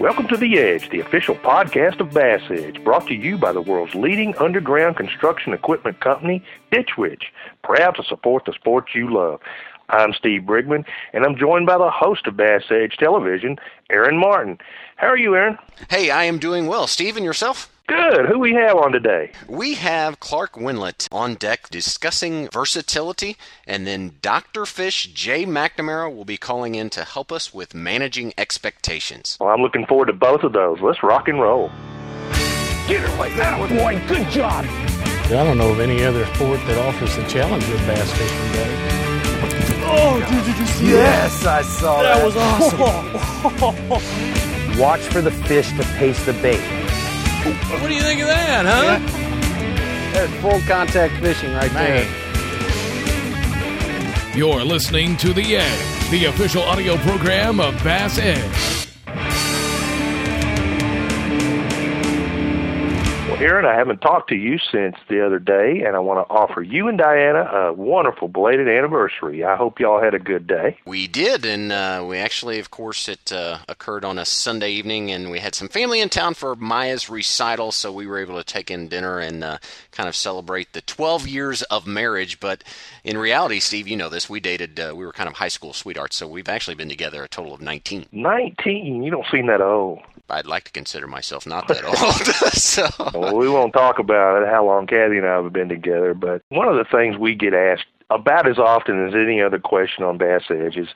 Welcome to The Edge, the official podcast of Bass Edge, brought to you by the world's leading underground construction equipment company, Ditch Witch, proud to support the sports you love. I'm Steve Brigman, and I'm joined by the host of Bass Edge Television, Aaron Martin. How are you, Aaron? Hey, I am doing well. Steve, and yourself? Good. Who we have on today? We have Clark Wendlandt on deck discussing versatility, and then Dr. Fish Jay McNamara will be calling in to help us with managing expectations. Well, I'm looking forward to both of those. Let's rock and roll. Get her like that, boy. Good job. I don't know of any other sport that offers the challenge of bass fishing does. Oh, dude, did you see that? Yes, I saw that. that? Was awesome. Watch for the fish to pace the bait. What do you think of that, huh? There's full contact fishing right there. You're listening to The Edge, the official audio program of Bass Edge. Aaron, I haven't talked to you since the other day, and I want to offer you and Diana a wonderful belated anniversary. I hope y'all had a good day. We did, and uh, we actually, of course, it uh, occurred on a Sunday evening, and we had some family in town for Maya's recital, so we were able to take in dinner and uh, kind of celebrate the 12 years of marriage. But in reality, Steve, you know this, we dated, uh, we were kind of high school sweethearts, so we've actually been together a total of 19. 19, you don't seem that old. I'd like to consider myself not that old. so Well, we won't talk about it, how long Kathy and I have been together, but one of the things we get asked about as often as any other question on Bass Edge is,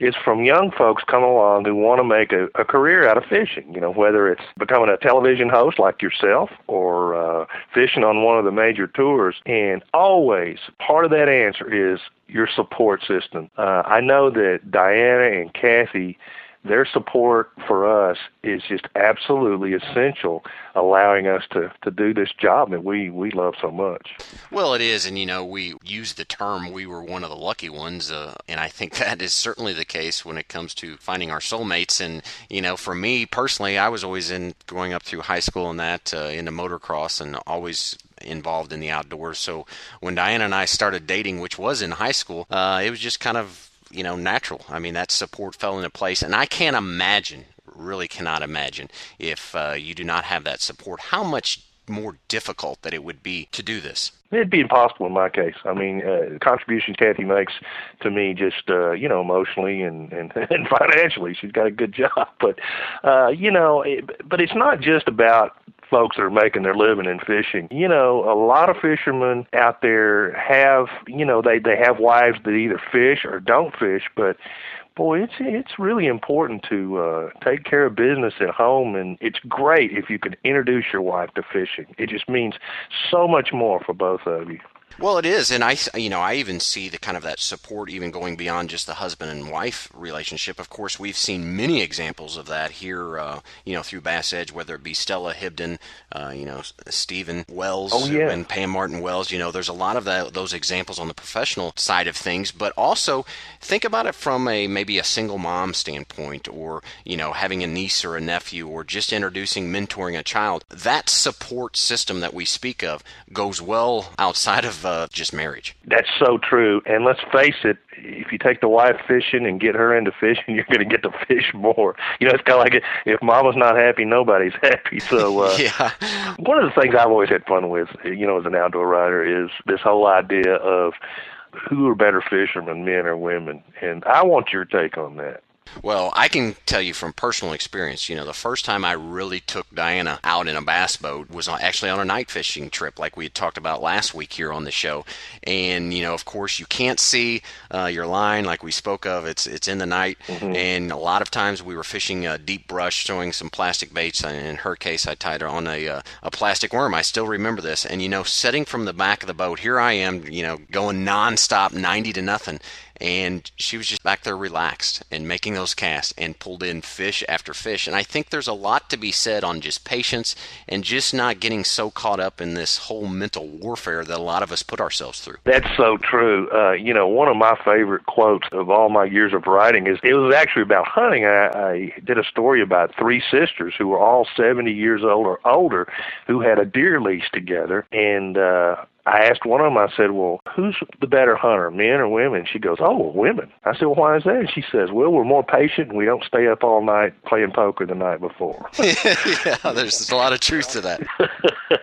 is from young folks come along who want to make a, a career out of fishing, you know, whether it's becoming a television host like yourself or uh, fishing on one of the major tours. And always part of that answer is your support system. Uh, I know that Diana and Kathy their support for us is just absolutely essential, allowing us to, to do this job that we, we love so much. Well, it is, and you know, we use the term "we were one of the lucky ones," uh, and I think that is certainly the case when it comes to finding our soulmates. And you know, for me personally, I was always in growing up through high school and that uh, into motocross, and always involved in the outdoors. So when Diana and I started dating, which was in high school, uh, it was just kind of you know natural. I mean, that support fell into place, and I can't imagine, really cannot imagine, if uh, you do not have that support, how much more difficult that it would be to do this. It'd be impossible in my case. I mean, uh, contributions Kathy makes to me just, uh, you know, emotionally and, and, and financially. She's got a good job. But, uh, you know, it, but it's not just about folks that are making their living in fishing. You know, a lot of fishermen out there have, you know, they, they have wives that either fish or don't fish, but boy, it's it's really important to uh, take care of business at home, and it's great if you can introduce your wife to fishing. It just means so much more for both of you. Well, it is, and I, you know, I even see the kind of that support even going beyond just the husband and wife relationship. Of course, we've seen many examples of that here, uh, you know, through Bass Edge, whether it be Stella Hibdon, uh, you know, Stephen Wells, Oh, yeah. and Pam Martin Wells. You know, there's a lot of that, those examples on the professional side of things, but also think about it from a maybe a single mom standpoint, or you know, having a niece or a nephew, or just introducing, mentoring a child. That support system that we speak of goes well outside of uh, just marriage. That's so true. And let's face it, if you take the wife fishing and get her into fishing, you're going to get to fish more. You know, it's kind of like if mama's not happy, nobody's happy. So, uh, yeah. one of the things I've always had fun with, you know, as an outdoor writer, is this whole idea of who are better fishermen, men or women. And I want your take on that. Well, I can tell you from personal experience, you know, the first time I really took Diana out in a bass boat was actually on a night fishing trip, like we had talked about last week here on the show. And, you know, of course, you can't see uh, your line like we spoke of. It's it's in the night. And a lot of times we were fishing uh, deep brush, throwing some plastic baits. And in her case, I tied her on a, uh, a plastic worm. I still remember this. And, you know, setting from the back of the boat, here I am, you know, going nonstop, 90 to nothing and she was just back there relaxed and making those casts and pulled in fish after fish. And I think there's a lot to be said on just patience and just not getting so caught up in this whole mental warfare that a lot of us put ourselves through. That's so true. Uh, you know, one of my favorite quotes of all my years of writing is it was actually about hunting. I, I did a story about three sisters who were all 70 years old or older who had a deer lease together. And, uh, I asked one of them. I said, "Well, who's the better hunter, men or women?" She goes, "Oh, women." I said, "Well, why is that?" And she says, "Well, we're more patient and we don't stay up all night playing poker the night before." yeah, there's a lot of truth to that.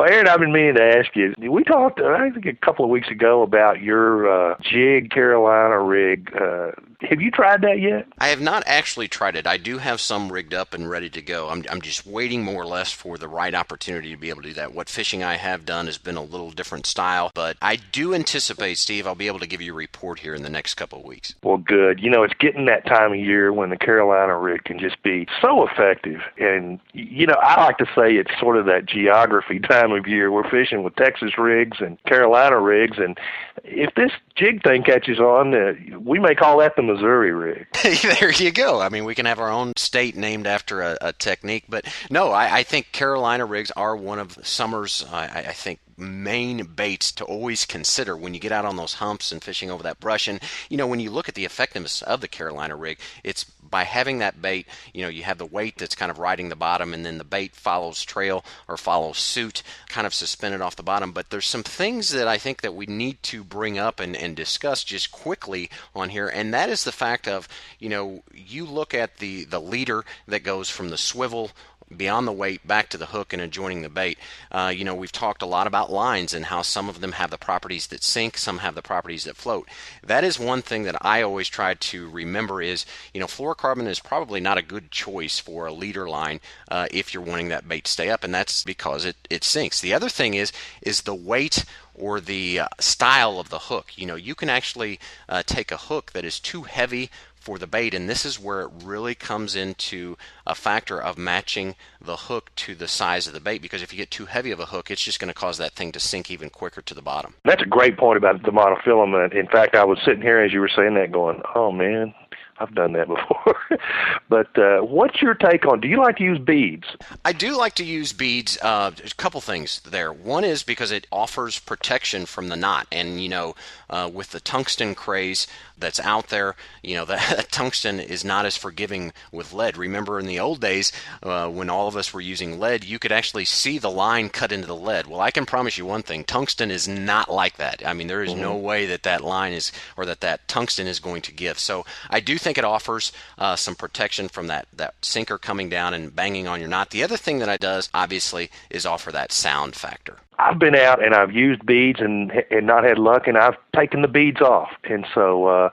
well, Aaron, I've been meaning to ask you. We talked, I think, a couple of weeks ago about your uh, jig Carolina rig. Uh, have you tried that yet? I have not actually tried it. I do have some rigged up and ready to go. I'm, I'm just waiting more or less for the right opportunity to be able to do that. What fishing I have done has been a little different style, but I do anticipate, Steve, I'll be able to give you a report here in the next couple of weeks. Well, good. You know, it's getting that time of year when the Carolina rig can just be so effective. And, you know, I like to say it's sort of that geography time of year. We're fishing with Texas rigs and Carolina rigs. And if this jig thing catches on, uh, we may call that the Missouri rig. there you go. I mean, we can have our own state named after a, a technique. But no, I, I, think Carolina rigs are one of summer's, I, I think, main baits to always consider when you get out on those humps and fishing over that brush. And, you know, when you look at the effectiveness of the Carolina rig, it's by having that bait, you know, you have the weight that's kind of riding the bottom, and then the bait follows trail or follows suit, kind of suspended off the bottom. But there's some things that I think that we need to bring up and, and discuss just quickly on here, and that is the fact of, you know, you look at the, the leader that goes from the swivel beyond the weight back to the hook and adjoining the bait. Uh, you know, we've talked a lot about lines and how some of them have the properties that sink, some have the properties that float. That is one thing that I always try to remember is, you know, fluorocarbon is probably not a good choice for a leader line uh, if you're wanting that bait to stay up, and that's because it, it sinks. The other thing is is the weight or the uh, style of the hook. You know, you can actually uh, take a hook that is too heavy for the bait. And this is where it really comes into a factor of matching the hook to the size of the bait. Because if you get too heavy of a hook, it's just going to cause that thing to sink even quicker to the bottom. That's a great point about the monofilament. In fact, I was sitting here as you were saying that going, oh man, I've done that before. but uh, what's your take on? Do you like to use beads? I do like to use beads. Uh, a couple things there. One is because it offers protection from the knot, and you know, uh, with the tungsten craze that's out there, you know, that, that, tungsten is not as forgiving with lead. Remember, in the old days uh, when all of us were using lead, you could actually see the line cut into the lead. Well, I can promise you one thing: tungsten is not like that. I mean, there is mm-hmm. no way that that line is or that that tungsten is going to give. So I do think it offers uh, some protection from that, that sinker coming down and banging on your knot. The other thing that it does, obviously, is offer that sound factor. I've been out and I've used beads and and not had luck, and I've taken the beads off, and so uh,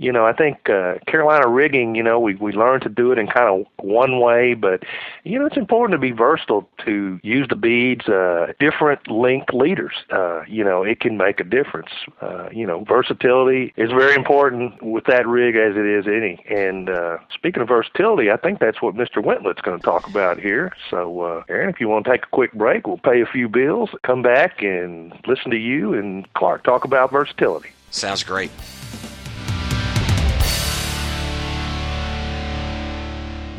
you know, I think uh, Carolina rigging, you know, we we learned to do it in kind of one way, but you know, it's important to be versatile to use the beads, uh, different link leaders. Uh, you know, it can make a difference. Uh, you know, versatility is very important with that rig as it is any. And uh, speaking of versatility, I think that's what Mr. Wendlandt's going to talk about here. So, uh, Aaron, if you want to take a quick break, we'll pay a few bills, come back and listen to you and Clark talk about versatility. Sounds great.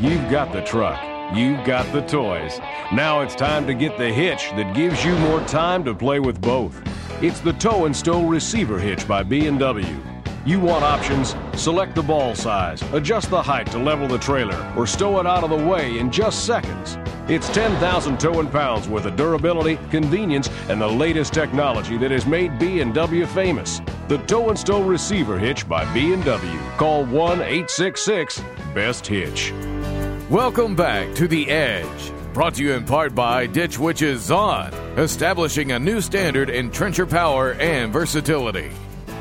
You've got the truck. You've got the toys. Now it's time to get the hitch that gives you more time to play with both. It's the Tow and Stow Receiver Hitch by B&W. You want options? Select the ball size, adjust the height to level the trailer, or stow it out of the way in just seconds. It's 10,000 towing pounds worth of durability, convenience, and the latest technology that has made B&W famous. The Tow and Stow Receiver Hitch by B&W. Call 1-866-BEST-HITCH. Welcome back to The Edge. Brought to you in part by Ditch Witch's Zahn, establishing a new standard in trencher power and versatility.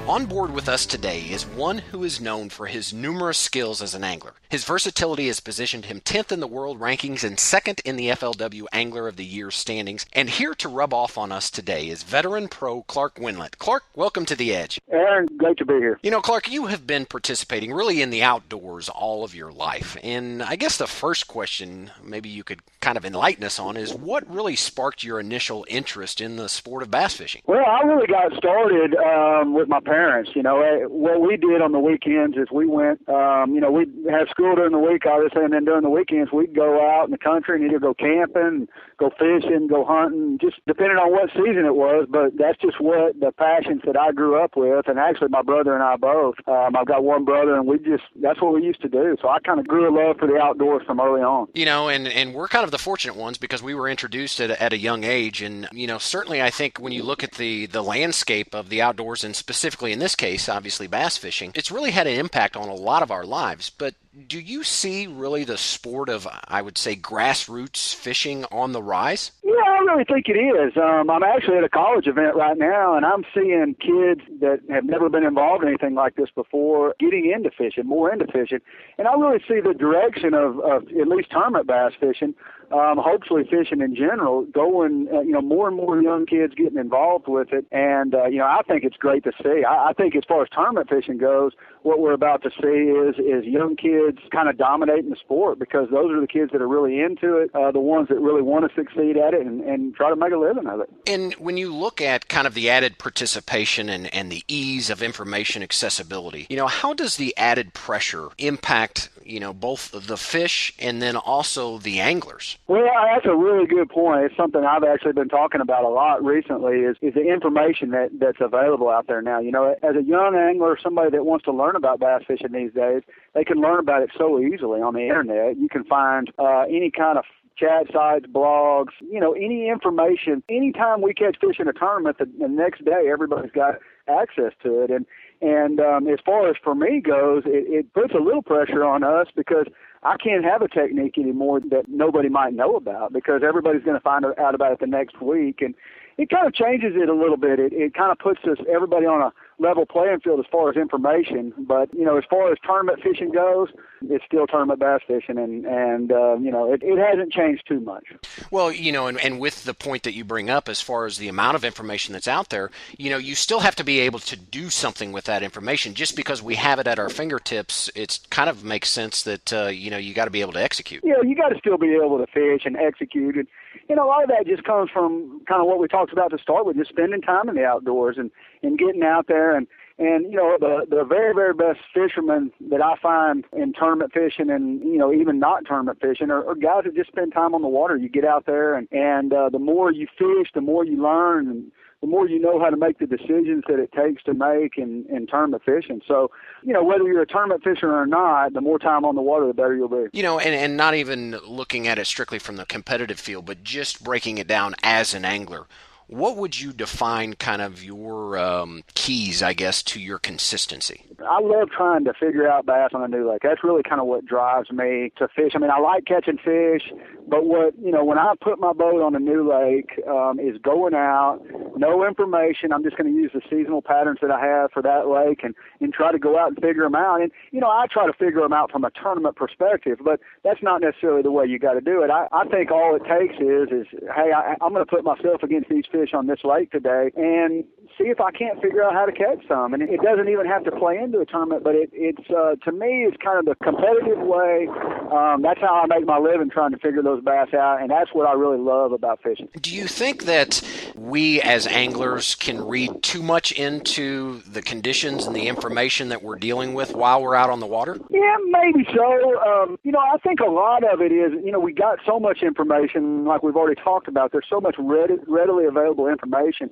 On board with us today is one who is known for his numerous skills as an angler. His versatility has positioned him 10th in the world rankings and 2nd in the FLW Angler of the Year standings. And here to rub off on us today is veteran pro Clark Wendlandt. Clark, welcome to the Edge. Aaron, great to be here. You know, Clark, you have been participating really in the outdoors all of your life. And I guess the first question maybe you could kind of enlighten us on is what really sparked your initial interest in the sport of bass fishing? Well, I really got started um, with my parents. You know, eh, what we did on the weekends is we went, um, you know, we'd have school during the week, obviously, and then during the weekends we'd go out in the country and either go camping, go fishing, go hunting, just depending on what season it was. But that's just what the passions that I grew up with, and actually my brother and I both. Um, I've got one brother, and we just that's what we used to do. So I kind of grew a love for the outdoors from early on. You know, and and we're kind of the fortunate ones because we were introduced at at a young age, and you know, certainly I think when you look at the the landscape of the outdoors, and specifically in this case, obviously bass fishing, it's really had an impact on a lot of our lives. But do you see really the sport of, I would say, grassroots fishing on the rise? Yeah, I really think it is. Um, I'm actually at a college event right now, and I'm seeing kids that have never been involved in anything like this before getting into fishing, more into fishing. And I really see the direction of, of at least tournament bass fishing um, hopefully fishing in general, going, uh, you know, more and more young kids getting involved with it. And, uh, you know, I think it's great to see. I, I think as far as tournament fishing goes, what we're about to see is, is young kids kind of dominating the sport because those are the kids that are really into it, uh, the ones that really want to succeed at it and, and try to make a living of it. And when you look at kind of the added participation and, and the ease of information accessibility, you know, how does the added pressure impact, you know, both the fish and then also the anglers? Well, that's a really good point. It's something I've actually been talking about a lot recently. Is is the information that that's available out there now? You know, as a young angler, somebody that wants to learn about bass fishing these days, they can learn about it so easily on the internet. You can find uh, any kind of chat sites, blogs, you know, any information. Anytime we catch fish in a tournament, the, the next day everybody's got access to it. And and um, as far as for me goes, it, it puts a little pressure on us because I can't have a technique anymore that nobody might know about because everybody's going to find out about it the next week, and it kind of changes it a little bit. It it kind of puts us everybody on a level playing field as far as information. But you know, as far as tournament fishing goes, it's still tournament bass fishing, and and uh, you know, it, it hasn't changed too much. Well, you know, and, and with the point that you bring up, as far as the amount of information that's out there, you know, you still have to be able to do something with that information. Just because we have it at our fingertips, it kind of makes sense that uh, you know you got to be able to execute. Yeah, you got to still be able to fish and execute and you know, a lot of that just comes from kind of what we talked about to start with, just spending time in the outdoors and and getting out there and and you know the the very very best fishermen that I find in tournament fishing and you know even not tournament fishing are, are guys that just spend time on the water. You get out there and and uh, the more you fish, the more you learn and the more you know how to make the decisions that it takes to make in, in tournament fishing. So, you know, whether you're a tournament fisher or not, the more time on the water, the better you'll be. You know, and, and not even looking at it strictly from the competitive field, but just breaking it down as an angler what would you define kind of your um, keys, I guess, to your consistency? I love trying to figure out bass on a new lake. That's really kind of what drives me to fish. I mean, I like catching fish, but what you know, when I put my boat on a new lake, um, is going out, no information. I'm just going to use the seasonal patterns that I have for that lake, and and try to go out and figure them out. And you know, I try to figure them out from a tournament perspective, but that's not necessarily the way you got to do it. I, I think all it takes is is hey, I, I'm going to put myself against these fish on this lake today, and see if I can't figure out how to catch some. And it doesn't even have to play into a tournament, but it, it's uh, to me it's kind of the competitive way. Um, that's how I make my living trying to figure those bass out, and that's what I really love about fishing. Do you think that we as anglers can read too much into the conditions and the information that we're dealing with while we're out on the water? Yeah, maybe so. Um, you know, I think a lot of it is, you know, we got so much information, like we've already talked about. There's so much ready, readily available information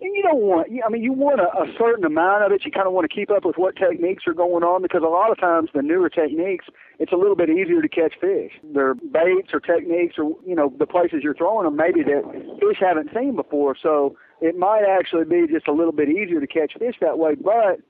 and you don't want I mean you want a, a certain amount of it. You kind of want to keep up with what techniques are going on because a lot of times the newer techniques it's a little bit easier to catch fish. They're baits or techniques or you know the places you're throwing them maybe that fish haven't seen before. So it might actually be just a little bit easier to catch fish that way, but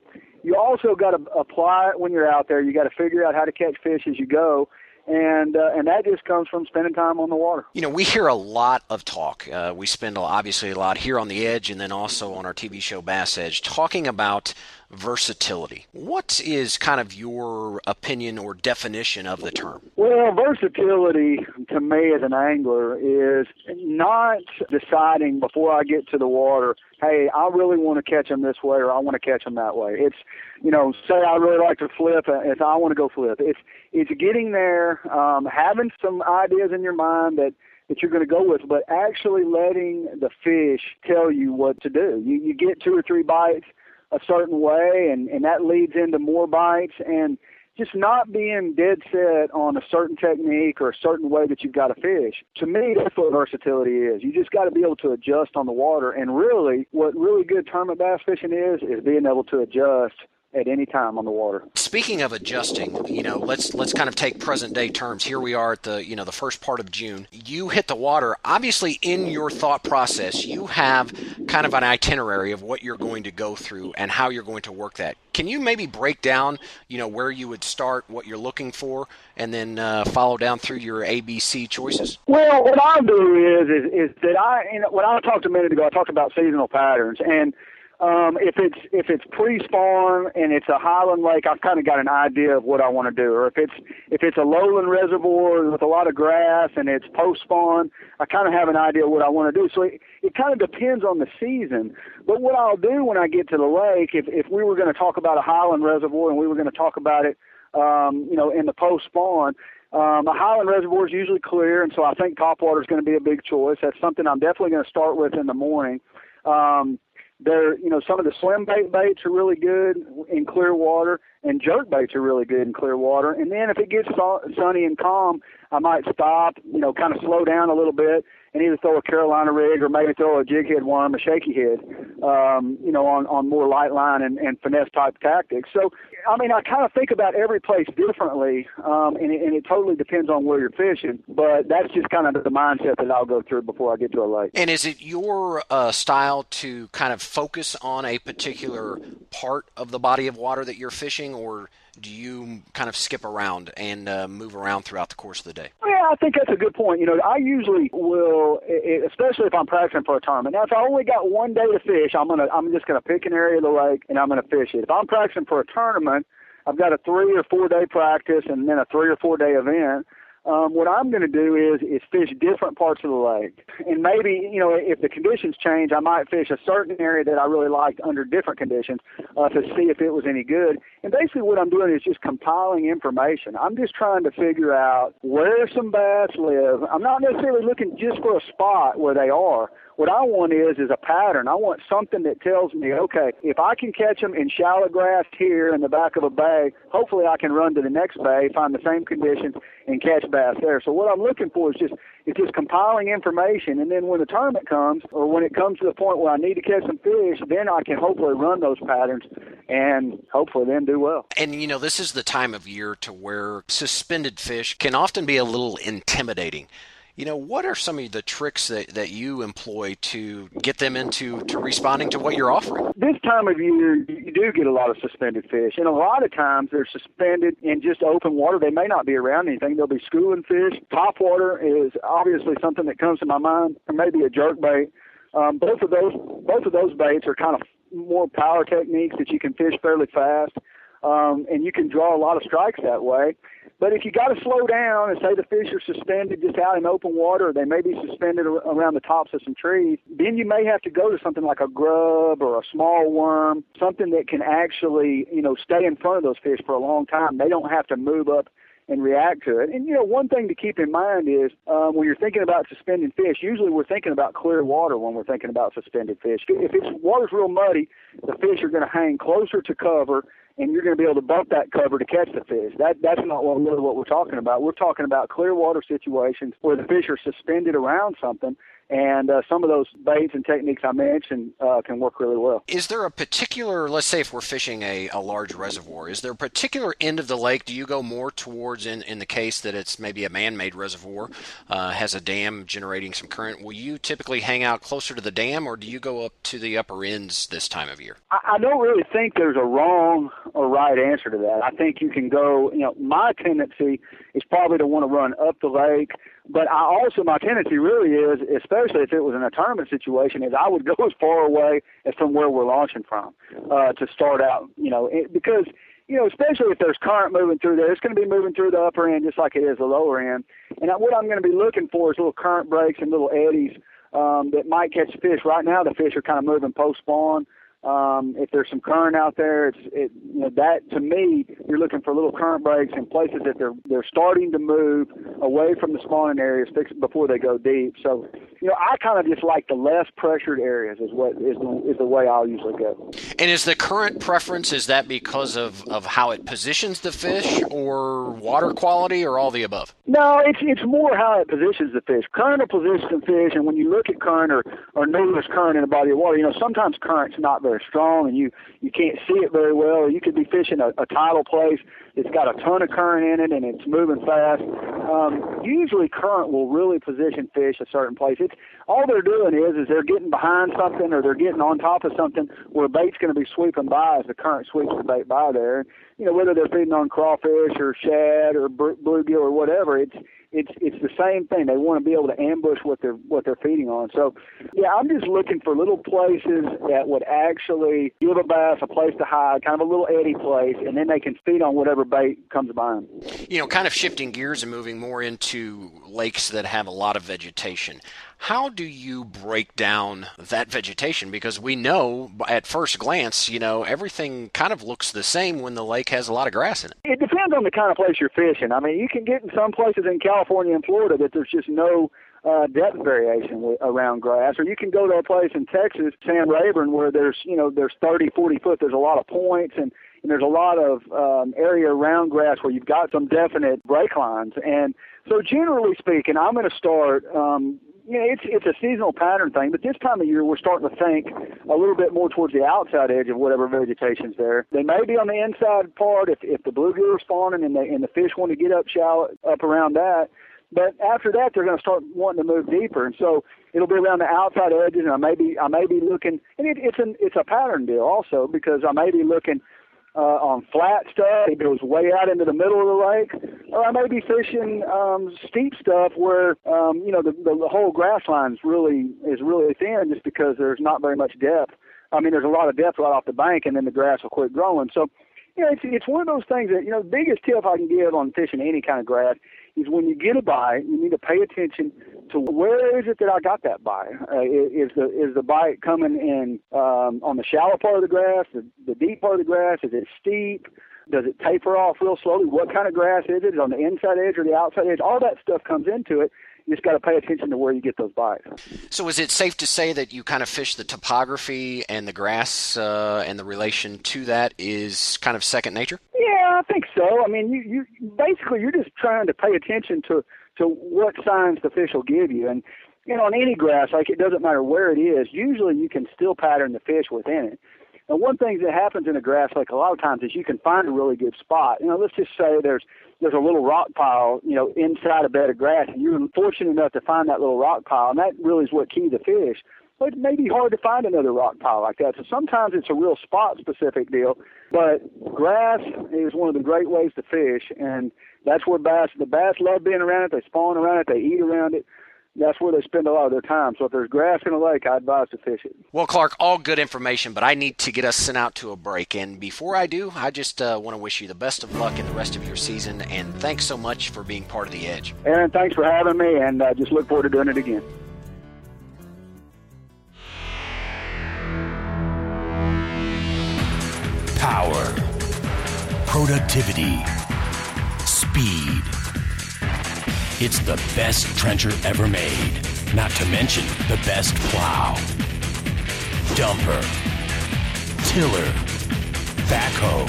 you also got to apply it when you're out there. You got to figure out how to catch fish as you go and uh, and that just comes from spending time on the water. You know, we hear a lot of talk. Uh, we spend obviously a lot here on the Edge, and then also on our TV show Bass Edge, talking about versatility. What is kind of your opinion or definition of the term? Well, versatility to me as an angler is not deciding before I get to the water, hey, I really want to catch them this way or I want to catch them that way. It's, you know, say I really like to flip, if I want to go flip. It's it's getting there, um, having some ideas in your mind that that you're going to go with, but actually letting the fish tell you what to do. You, you get two or three bites, a certain way, and and that leads into more bites and just not being dead set on a certain technique or a certain way that you've got to fish. To me, that's what versatility is. You just got to be able to adjust on the water. And really, what really good tournament bass fishing is, is being able to adjust at any time on the water. Speaking of adjusting, you know, let's let's kind of take present day terms. Here we are at the you know the first part of June. You hit the water. Obviously, in your thought process, you have kind of an itinerary of what you're going to go through and how you're going to work that. Can you maybe break down, you know, where you would start, what you're looking for, and then uh, follow down through your ABC choices? Well, what I'll do is is, is that I, you know, when I talked a minute ago, I talked about seasonal patterns and um, if it's if it's pre-spawn and it's a highland lake, I've kind of got an idea of what I want to do. Or if it's if it's a lowland reservoir with a lot of grass and it's post-spawn, I kind of have an idea of what I want to do. So it, it kind of depends on the season. But what I'll do when I get to the lake, if if we were going to talk about a highland reservoir and we were going to talk about it, um, you know, in the post-spawn, um, a highland reservoir is usually clear, and so I think topwater is going to be a big choice. That's something I'm definitely going to start with in the morning. Um, they're, you know, some of the slim bait baits are really good in clear water, and jerk baits are really good in clear water. And then if it gets sunny and calm, I might stop, you know, kind of slow down a little bit, and either throw a Carolina rig or maybe throw a jig head worm, a shaky head, um, you know, on, on more light line and, and finesse type tactics. So, I mean, I kind of think about every place differently, um, and, it, and it totally depends on where you're fishing. But that's just kind of the mindset that I'll go through before I get to a lake. And is it your uh, style to kind of focus on a particular part of the body of water that you're fishing, or do you kind of skip around and uh, move around throughout the course of the day? Yeah, I think that's a good point. You know, I usually will, especially if I'm practicing for a tournament. Now, if I only got one day to fish, I'm gonna, I'm just gonna pick an area of the lake and I'm gonna fish it. If I'm practicing for a tournament, I've got a three or four day practice and then a three or four day event um, what I'm going to do is is fish different parts of the lake, and maybe you know if the conditions change, I might fish a certain area that I really liked under different conditions uh, to see if it was any good. And basically, what I'm doing is just compiling information. I'm just trying to figure out where some bass live. I'm not necessarily looking just for a spot where they are. What I want is is a pattern. I want something that tells me, okay, if I can catch them in shallow grass here in the back of a bay, hopefully I can run to the next bay, find the same conditions, and catch bass there. So what I'm looking for is just it's just compiling information, and then when the tournament comes, or when it comes to the point where I need to catch some fish, then I can hopefully run those patterns and hopefully then do well. And you know, this is the time of year to where suspended fish can often be a little intimidating you know, what are some of the tricks that, that you employ to get them into to responding to what you're offering? This time of year, you do get a lot of suspended fish, and a lot of times they're suspended in just open water. They may not be around anything. They'll be schooling fish. Top water is obviously something that comes to my mind, or maybe a jerk bait. Um, both of those both of those baits are kind of more power techniques that you can fish fairly fast, um, and you can draw a lot of strikes that way. But if you got to slow down and say the fish are suspended just out in open water, they may be suspended around the tops of some trees, then you may have to go to something like a grub or a small worm, something that can actually, you know, stay in front of those fish for a long time. They don't have to move up and react to it. And you know, one thing to keep in mind is um, when you're thinking about suspended fish, usually we're thinking about clear water when we're thinking about suspended fish. If it's water's real muddy, the fish are going to hang closer to cover and you're going to be able to bump that cover to catch the fish. That that's not what really what we're talking about. We're talking about clear water situations where the fish are suspended around something and uh, some of those baits and techniques I mentioned uh, can work really well. Is there a particular, let's say if we're fishing a, a large reservoir, is there a particular end of the lake? Do you go more towards, in, in the case that it's maybe a man made reservoir, uh, has a dam generating some current? Will you typically hang out closer to the dam or do you go up to the upper ends this time of year? I, I don't really think there's a wrong or right answer to that. I think you can go, you know, my tendency is probably to want to run up the lake but I also my tendency really is, especially if it was in a tournament situation, is I would go as far away as from where we're launching from uh, to start out. You know, it, because you know, especially if there's current moving through there, it's going to be moving through the upper end just like it is the lower end. And what I'm going to be looking for is little current breaks and little eddies um, that might catch fish. Right now, the fish are kind of moving post spawn. Um, if there's some current out there, it's it, you know that to me, you're looking for little current breaks in places that they're they're starting to move away from the spawning areas before they go deep. So, you know, I kind of just like the less pressured areas is what is the, is the way I'll usually go. And is the current preference is that because of of how it positions the fish, or water quality, or all the above? No, it's it's more how it positions the fish. Current will position the fish, and when you look at current or or there's current in a body of water, you know sometimes current's not very strong, and you you can't see it very well. You could be fishing a, a tidal place it's got a ton of current in it and it's moving fast. Um, usually, current will really position fish a certain place. It's all they're doing is is they're getting behind something or they're getting on top of something where bait's going to be sweeping by as the current sweeps the bait by there. You know, whether they're feeding on crawfish or shad or bluegill or whatever, it's it's it's the same thing. They want to be able to ambush what they're what they're feeding on. So, yeah, I'm just looking for little places that would actually give a bass a place to hide, kind of a little eddy place, and then they can feed on whatever bait comes by them. You know, kind of shifting gears and moving more into lakes that have a lot of vegetation. How do you break down that vegetation? Because we know at first glance, you know, everything kind of looks the same when the lake has a lot of grass in it. It depends on the kind of place you're fishing. I mean, you can get in some places in California and Florida that there's just no uh, depth variation w- around grass, or you can go to a place in Texas, Sam Rayburn, where there's you know there's 30, 40 foot, there's a lot of points, and, and there's a lot of um, area around grass where you've got some definite break lines. And so, generally speaking, I'm going to start um, you know, it's it's a seasonal pattern thing, but this time of year we're starting to think a little bit more towards the outside edge of whatever vegetation's there. They may be on the inside part if if the bluegill are spawning and the and the fish want to get up shallow up around that. But after that, they're going to start wanting to move deeper, and so it'll be around the outside edges. And I may be I may be looking, and it, it's an it's a pattern deal also because I may be looking uh, on flat stuff. It goes way out into the middle of the lake. Or I may be fishing um, steep stuff where um, you know the, the the whole grass line is really is really thin just because there's not very much depth. I mean, there's a lot of depth right off the bank, and then the grass will quit growing. So, you know, it's it's one of those things that you know the biggest tip I can give on fishing any kind of grass is when you get a bite, you need to pay attention to where is it that I got that bite. Uh, is the is the bite coming in um, on the shallow part of the grass, the, the deep part of the grass? Is it steep? Does it taper off real slowly? What kind of grass is it? Is it on the inside edge or the outside edge? All that stuff comes into it you just got to pay attention to where you get those bites. So, is it safe to say that you kind of fish the topography and the grass uh, and the relation to that is kind of second nature? Yeah, I think so. I mean, you, you basically you're just trying to pay attention to to what signs the fish will give you, and you know, on any grass, like it doesn't matter where it is. Usually, you can still pattern the fish within it. And one thing that happens in a grass lake a lot of times is you can find a really good spot. You know, let's just say there's there's a little rock pile, you know, inside a bed of grass, and you're fortunate enough to find that little rock pile, and that really is what keys the fish. But it may be hard to find another rock pile like that. So sometimes it's a real spot specific deal. But grass is one of the great ways to fish, and that's where bass the bass love being around it. They spawn around it. They eat around it that's where they spend a lot of their time. So if there's grass in a lake, I advise to fish it. Well, Clark, all good information, but I need to get us sent out to a break. And before I do, I just uh, want to wish you the best of luck in the rest of your season. And thanks so much for being part of the Edge. Aaron, thanks for having me, and uh, just look forward to doing it again. Power, productivity, it's the best trencher ever made, not to mention the best plow, dumper, tiller, backhoe,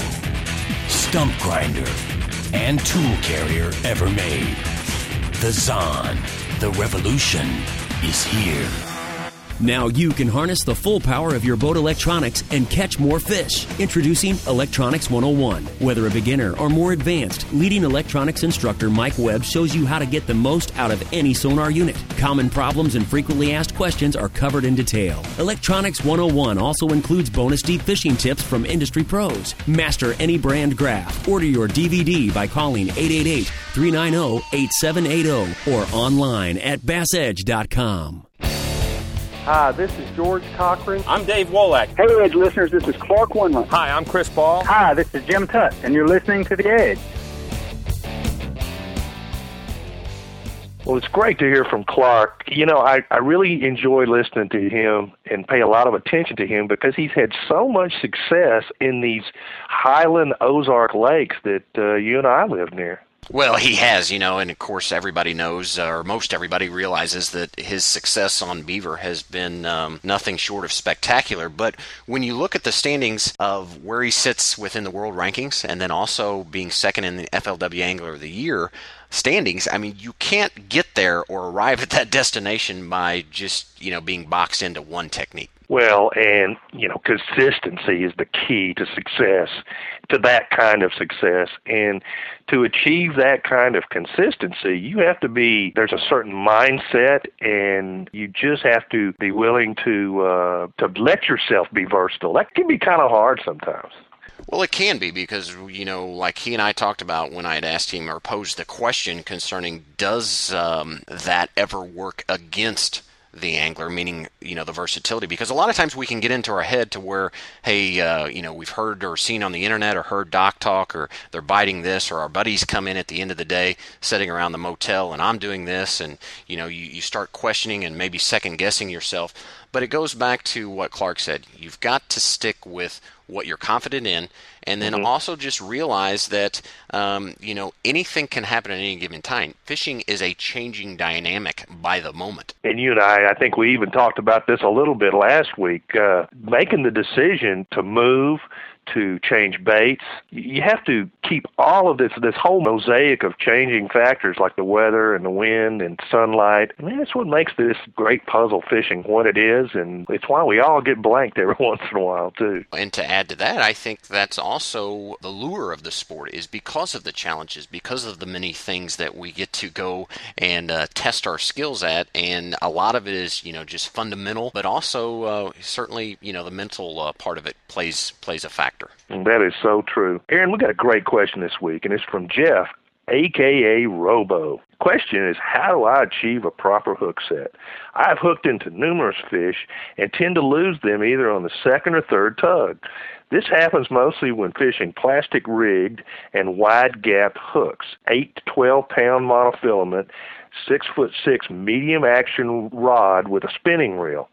stump grinder, and tool carrier ever made. The Zahn, the revolution, is here. Now you can harness the full power of your boat electronics and catch more fish. Introducing Electronics 101. Whether a beginner or more advanced, leading electronics instructor Mike Webb shows you how to get the most out of any sonar unit. Common problems and frequently asked questions are covered in detail. Electronics 101 also includes bonus deep fishing tips from industry pros. Master any brand graph. Order your DVD by calling 888 390 8780 or online at bassedge.com. Hi, this is George Cochran. I'm Dave Wolak. Hey, Edge listeners, this is Clark Wendlandt. Hi, I'm Chris Ball. Hi, this is Jim Tutt, and you're listening to The Edge. Well, it's great to hear from Clark. You know, I, I really enjoy listening to him and pay a lot of attention to him because he's had so much success in these highland Ozark lakes that uh, you and I live near. Well, he has, you know, and of course, everybody knows, uh, or most everybody realizes, that his success on Beaver has been um, nothing short of spectacular. But when you look at the standings of where he sits within the world rankings, and then also being second in the FLW Angler of the Year standings, I mean, you can't get there or arrive at that destination by just, you know, being boxed into one technique. Well, and you know, consistency is the key to success, to that kind of success. And to achieve that kind of consistency, you have to be there's a certain mindset, and you just have to be willing to uh, to let yourself be versatile. That can be kind of hard sometimes. Well, it can be because, you know, like he and I talked about when I had asked him or posed the question concerning does um, that ever work against the angler, meaning you know the versatility. Because a lot of times we can get into our head to where, hey, uh, you know, we've heard or seen on the internet or heard dock talk, or they're biting this, or our buddies come in at the end of the day sitting around the motel, and I'm doing this, and you know, you, you start questioning and maybe second guessing yourself. But it goes back to what Clark said. You've got to stick with what you're confident in, and then mm-hmm. also just realize that um, you know anything can happen at any given time. Fishing is a changing dynamic by the moment. And you and I, I think we even talked about this a little bit last week. Uh, making the decision to move to change baits. You have to keep all of this this whole mosaic of changing factors like the weather and the wind and sunlight. I mean, that's what makes this great puzzle fishing what it is, and it's why we all get blanked every once in a while too. And to add to that, I think that's also the lure of the sport is because of the challenges, because of the many things that we get to go and uh, test our skills at, and a lot of it is you know just fundamental, but also uh, certainly you know the mental uh, part of it plays plays a factor factor. That is so true. Aaron, we got a great question this week, and it's from Jeff, aka Robo. Question is, how do I achieve a proper hook set? I've hooked into numerous fish and tend to lose them either on the second or third tug. This happens mostly when fishing plastic rigged and wide gapped hooks, 8 to 12 pound monofilament, 6 foot 6 medium action rod with a spinning reel.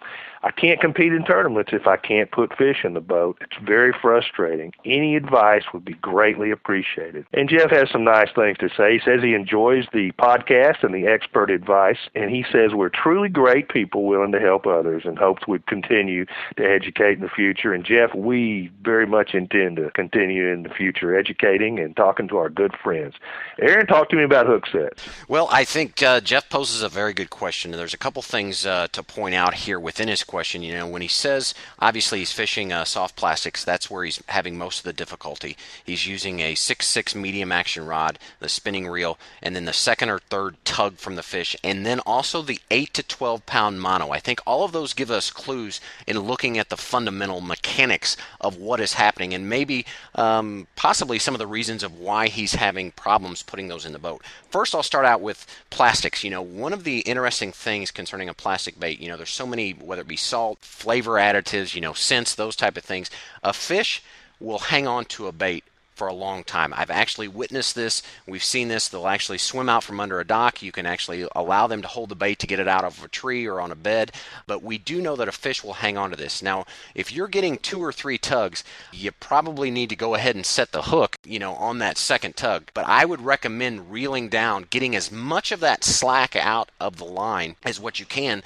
I can't compete in tournaments if I can't put fish in the boat. It's very frustrating. Any advice would be greatly appreciated. And Jeff has some nice things to say. He says he enjoys the podcast and the expert advice, and he says we're truly great people willing to help others and hopes we continue to educate in the future. And Jeff, we very much intend to continue in the future educating and talking to our good friends. Aaron, talk to me about hook sets. Well, I think uh, Jeff poses a very good question. And there's a couple things uh, to point out here within his question question. You know, when he says, obviously he's fishing uh, soft plastics, that's where he's having most of the difficulty. He's using a 6-6 medium action rod, the spinning reel, and then the second or third tug from the fish, and then also the 8 to 12 pound mono. I think all of those give us clues in looking at the fundamental mechanics of what is happening, and maybe um, possibly some of the reasons of why he's having problems putting those in the boat. First, I'll start out with plastics. You know, one of the interesting things concerning a plastic bait, you know, there's so many, whether it be salt, flavor additives, you know, scents, those type of things. A fish will hang on to a bait for a long time. I've actually witnessed this. We've seen this. They'll actually swim out from under a dock. You can actually allow them to hold the bait to get it out of a tree or on a bed. But we do know that a fish will hang on to this. Now, if you're getting two or three tugs, you probably need to go ahead and set the hook, you know, on that second tug. But I would recommend reeling down, getting as much of that slack out of the line as what you can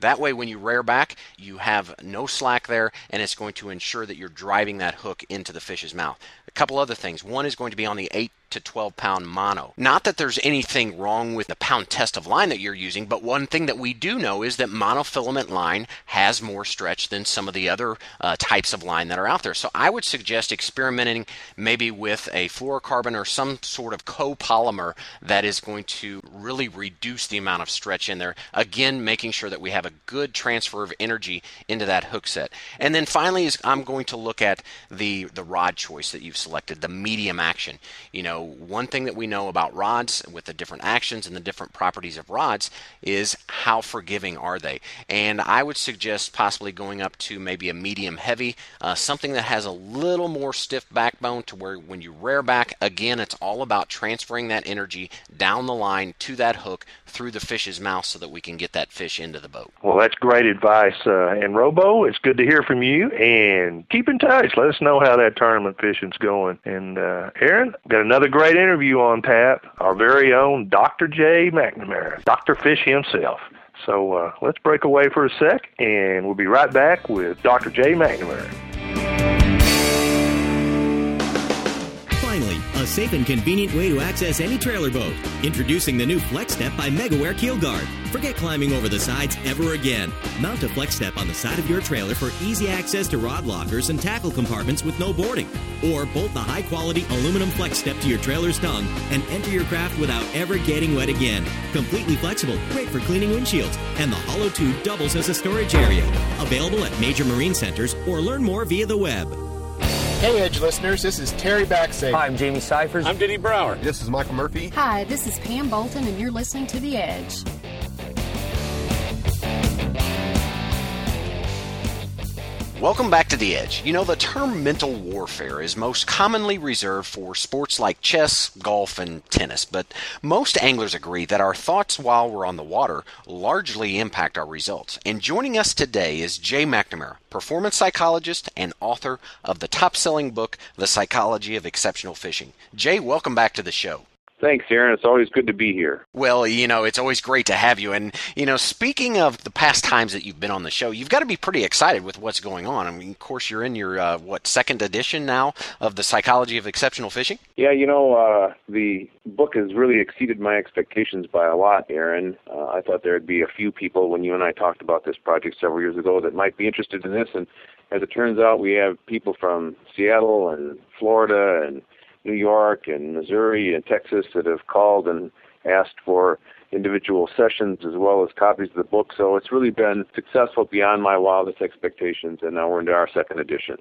that way, when you rear back, you have no slack there, and it's going to ensure that you're driving that hook into the fish's mouth. A couple other things. One is going to be on the 8 to 12 pound mono. Not that there's anything wrong with the pound test of line that you're using, but one thing that we do know is that monofilament line has more stretch than some of the other uh, types of line that are out there. So I would suggest experimenting maybe with a fluorocarbon or some sort of copolymer that is going to really reduce the amount of stretch in there. Again, making sure that we have a good transfer of energy into that hook set. And then finally is I'm going to look at the the rod choice that you've selected, the medium action. You know, one thing that we know about rods with the different actions and the different properties of rods is how forgiving are they. And I would suggest possibly going up to maybe a medium heavy, uh, something that has a little more stiff backbone to where when you rear back, again, it's all about transferring that energy down the line to that hook through the fish's mouth so that we can get that fish into the boat. Well, that's great advice. Uh, and Robo, it's good to hear from you. And keep in touch. Let us know how that tournament fishing's going. And uh, Aaron, got another great interview on tap. Our very own Dr. Jay McNamara, Dr. Fish himself. So uh, let's break away for a sec, and we'll be right back with Dr. Jay McNamara. A safe and convenient way to access any trailer boat. Introducing the new Flex Step by MegaWare Keel Guard. Forget climbing over the sides ever again. Mount a Flex Step on the side of your trailer for easy access to rod lockers and tackle compartments with no boarding. Or bolt the high quality aluminum Flex Step to your trailer's tongue and enter your craft without ever getting wet again. Completely flexible, great for cleaning windshields, and the hollow tube doubles as a storage area. Available at major marine centers or learn more via the web. Hey, Edge listeners, this is Terry Baksay. Hi, I'm Jamie Cyphers. I'm Denny Brauer. This is Michael Murphy. Hi, this is Pam Bolton, and you're listening to The Edge. Welcome back to The Edge. You know, the term mental warfare is most commonly reserved for sports like chess, golf, and tennis, but most anglers agree that our thoughts while we're on the water largely impact our results. And joining us today is Jay McNamara, performance psychologist and author of the top selling book, The Psychology of Exceptional Fishing. Jay, welcome back to the show. Thanks, Aaron. It's always good to be here. Well, you know, it's always great to have you. And, you know, speaking of the past times that you've been on the show, you've got to be pretty excited with what's going on. I mean, of course, you're in your, uh, what, second edition now of The Psychology of Exceptional Fishing? Yeah, you know, uh, the book has really exceeded my expectations by a lot, Aaron. Uh, I thought there'd be a few people when you and I talked about this project several years ago that might be interested in this. And as it turns out, we have people from Seattle and Florida and New York and Missouri and Texas that have called and asked for individual sessions as well as copies of the book. So it's really been successful beyond my wildest expectations, and now we're into our second edition.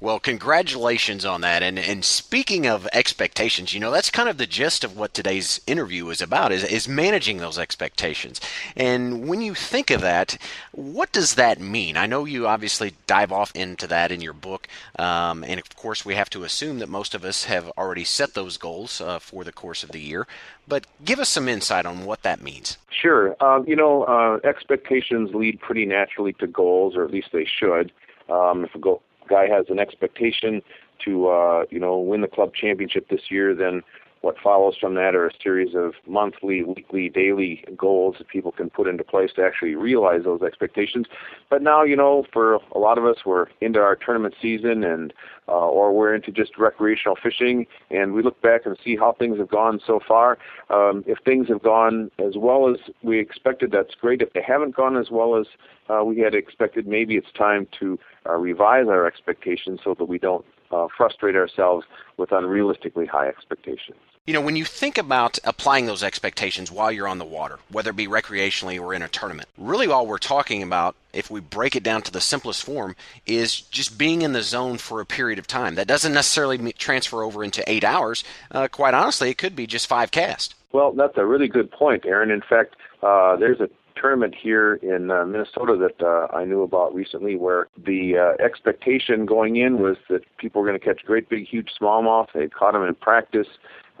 Well, congratulations on that. And and speaking of expectations, you know that's kind of the gist of what today's interview is about is is managing those expectations. And when you think of that, what does that mean? I know you obviously dive off into that in your book, um, and of course we have to assume that most of us have already set those goals uh, for the course of the year. But give us some insight on what that means. Sure. Uh, you know, uh, expectations lead pretty naturally to goals, or at least they should. Um, if a go- guy has an expectation to, uh, you know, win the club championship this year, then what follows from that are a series of monthly, weekly, daily goals that people can put into place to actually realize those expectations. But now, you know, for a lot of us, we're into our tournament season and uh, or we're into just recreational fishing, and we look back and see how things have gone so far. Um, if things have gone as well as we expected, that's great. If they haven't gone as well as uh, we had expected, maybe it's time to uh, revise our expectations so that we don't uh, frustrate ourselves with unrealistically high expectations. You know, when you think about applying those expectations while you're on the water, whether it be recreationally or in a tournament, really all we're talking about, if we break it down to the simplest form, is just being in the zone for a period of time. That doesn't necessarily transfer over into eight hours. Uh, quite honestly, it could be just five casts. Well, that's a really good point, Aaron. In fact, uh, there's a tournament here in uh, Minnesota that uh, I knew about recently where the uh, expectation going in was that people were going to catch great big huge smallmouth. They caught them in practice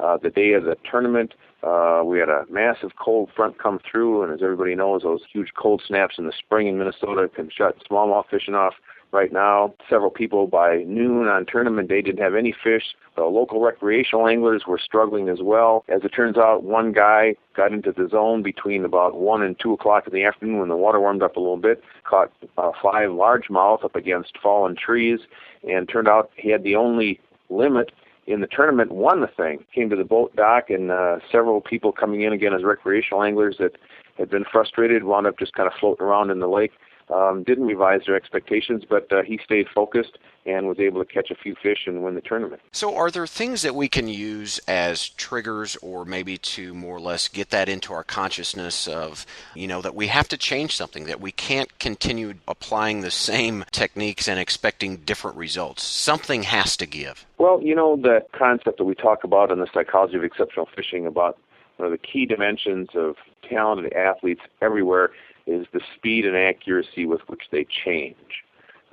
uh, the day of the tournament. Uh, we had a massive cold front come through, and as everybody knows, those huge cold snaps in the spring in Minnesota can shut smallmouth fishing off right now. Several people by noon on tournament day didn't have any fish. The local recreational anglers were struggling as well. As it turns out, one guy got into the zone between about 1 and 2 o'clock in the afternoon when the water warmed up a little bit, caught uh, five largemouth up against fallen trees, and turned out he had the only limit in the tournament won the thing. Came to the boat dock, and uh, several people coming in again as recreational anglers that had been frustrated wound up just kind of floating around in the lake um, didn't revise their expectations, but uh, he stayed focused and was able to catch a few fish and win the tournament. So, are there things that we can use as triggers, or maybe to more or less get that into our consciousness of, you know, that we have to change something, that we can't continue applying the same techniques and expecting different results? Something has to give. Well, you know, the concept that we talk about in the psychology of exceptional fishing about one of the key dimensions of talented athletes everywhere is the speed and accuracy with which they change.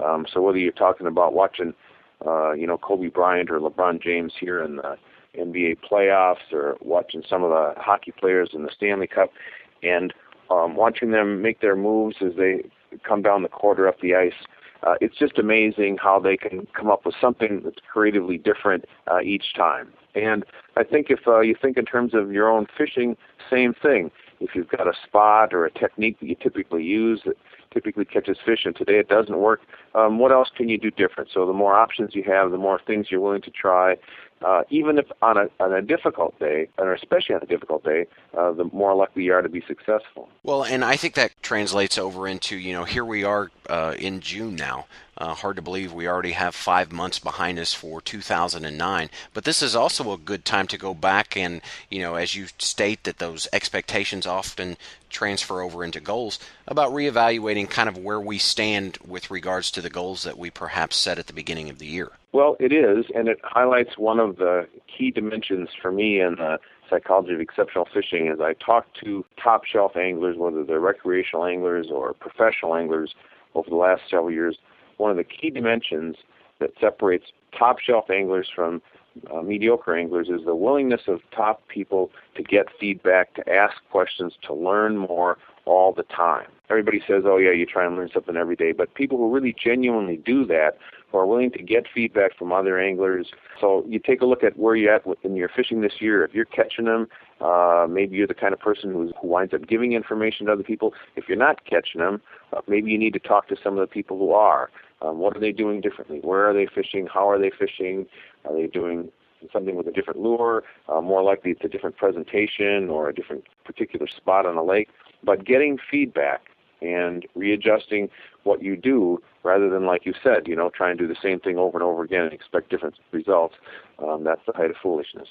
Um, so whether you're talking about watching, uh, you know, Kobe Bryant or LeBron James here in the NBA playoffs, or watching some of the hockey players in the Stanley Cup, and um, watching them make their moves as they come down the court or up the ice, uh, it's just amazing how they can come up with something that's creatively different uh, each time. And I think if uh, you think in terms of your own fishing, same thing. If you've got a spot or a technique that you typically use that typically catches fish, and today it doesn't work, um, what else can you do different? So the more options you have, the more things you're willing to try. Uh, even if on a on a difficult day, and especially on a difficult day, uh, the more likely you are to be successful. Well, and I think that translates over into you know here we are uh, in June now. Uh, hard to believe we already have five months behind us for 2009. But this is also a good time to go back and, you know, as you state that those expectations often transfer over into goals, about reevaluating kind of where we stand with regards to the goals that we perhaps set at the beginning of the year. Well, it is, and it highlights one of the key dimensions for me in the psychology of exceptional fishing as I talk to top shelf anglers, whether they're recreational anglers or professional anglers over the last several years. One of the key dimensions that separates top shelf anglers from uh, mediocre anglers is the willingness of top people to get feedback, to ask questions, to learn more all the time. Everybody says, oh, yeah, you try and learn something every day, but people who really genuinely do that, who are willing to get feedback from other anglers. So you take a look at where you're at in your fishing this year. If you're catching them, uh, maybe you're the kind of person who winds up giving information to other people. If you're not catching them, uh, maybe you need to talk to some of the people who are. Um, what are they doing differently? Where are they fishing? How are they fishing? Are they doing something with a different lure? Uh, more likely it's a different presentation or a different particular spot on a lake. But getting feedback and readjusting what you do rather than, like you said, you know, try and do the same thing over and over again and expect different results. Um, that's the height of foolishness.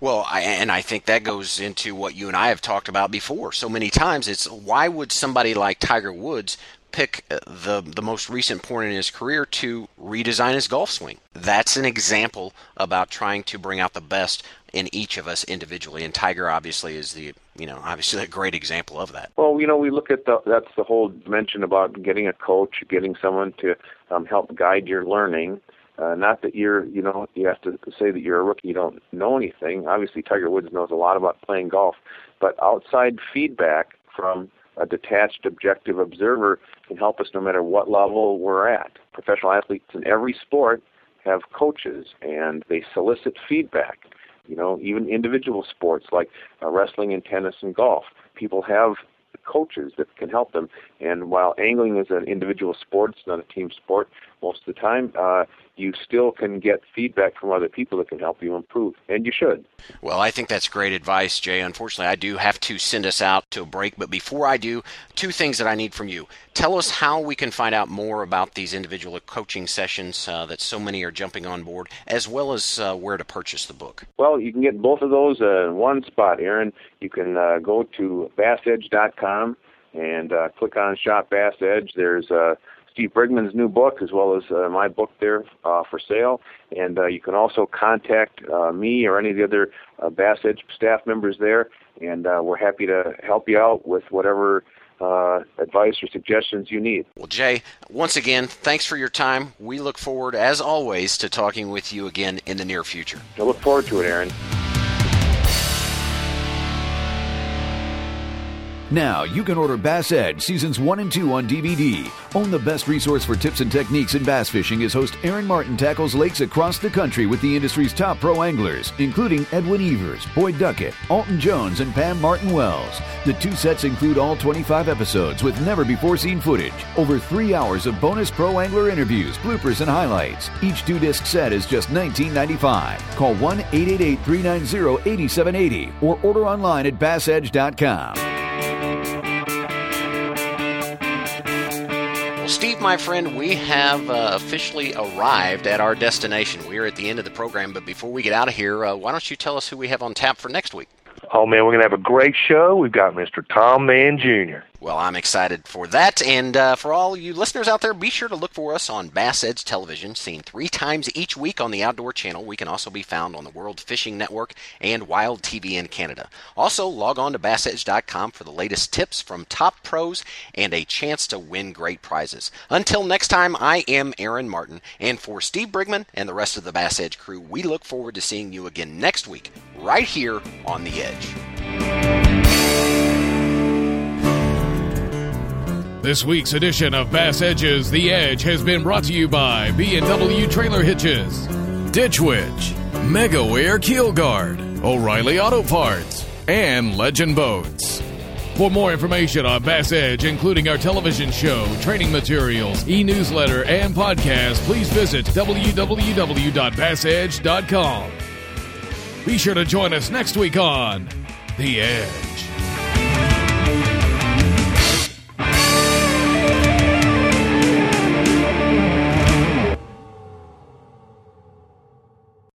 Well, I, and I think that goes into what you and I have talked about before so many times. It's why would somebody like Tiger Woods pick uh, the the most recent point in his career to redesign his golf swing. That's an example about trying to bring out the best in each of us individually. And Tiger obviously is the you know obviously a great example of that. Well, you know we look at the that's the whole dimension about getting a coach, getting someone to um, help guide your learning. Uh, not that you're, you know, you have to say that you're a rookie, you don't know anything. Obviously, Tiger Woods knows a lot about playing golf, but outside feedback from a detached, objective observer can help us no matter what level we're at. Professional athletes in every sport have coaches and they solicit feedback. You know, even individual sports like uh, wrestling and tennis and golf, people have coaches that can help them. And while angling is an individual sport, it's not a team sport most of the time, uh, you still can get feedback from other people that can help you improve, and you should. Well, I think that's great advice, Jay. Unfortunately, I do have to send us out to a break, but before I do, two things that I need from you. Tell us how we can find out more about these individual coaching sessions uh, that so many are jumping on board, as well as uh, where to purchase the book. Well, you can get both of those uh, in one spot, Aaron. You can uh, go to bassedge.com and uh, click on Shop Bass Edge. There's uh, Steve Brigman's new book, as well as uh, my book there uh, for sale. And uh, you can also contact uh, me or any of the other uh, Bass Edge staff members there, and uh, we're happy to help you out with whatever uh, advice or suggestions you need. Well, Jay, once again, thanks for your time. We look forward, as always, to talking with you again in the near future. I look forward to it, Aaron. Now you can order Bass Edge Seasons 1 and 2 on DVD. Own the best resource for tips and techniques in bass fishing as host Aaron Martin tackles lakes across the country with the industry's top pro anglers, including Edwin Evers, Boyd Duckett, Alton Jones, and Pam Martin Wells. The two sets include all 25 episodes with never before seen footage, over three hours of bonus pro angler interviews, bloopers, and highlights. Each two disc set is just $19.95. Call 1 888 390 8780 or order online at bassedge.com. My friend, we have uh, officially arrived at our destination. We are at the end of the program, but before we get out of here, uh, why don't you tell us who we have on tap for next week? Oh man, we're gonna have a great show. We've got Mr. Tom Mann Jr. Well, I'm excited for that. And uh, for all you listeners out there, be sure to look for us on Bass Edge Television, seen three times each week on the Outdoor Channel. We can also be found on the World Fishing Network and Wild TV in Canada. Also, log on to bassedge.com for the latest tips from top pros and a chance to win great prizes. Until next time, I am Aaron Martin. And for Steve Brigman and the rest of the Bass Edge crew, we look forward to seeing you again next week, right here on The Edge. This week's edition of Bass Edges The Edge has been brought to you by B&W Trailer Hitches, Ditch Witch, Mega MegaWare Keel Guard, O'Reilly Auto Parts, and Legend Boats. For more information on Bass Edge, including our television show, training materials, e-newsletter, and podcast, please visit www.bassedge.com. Be sure to join us next week on The Edge.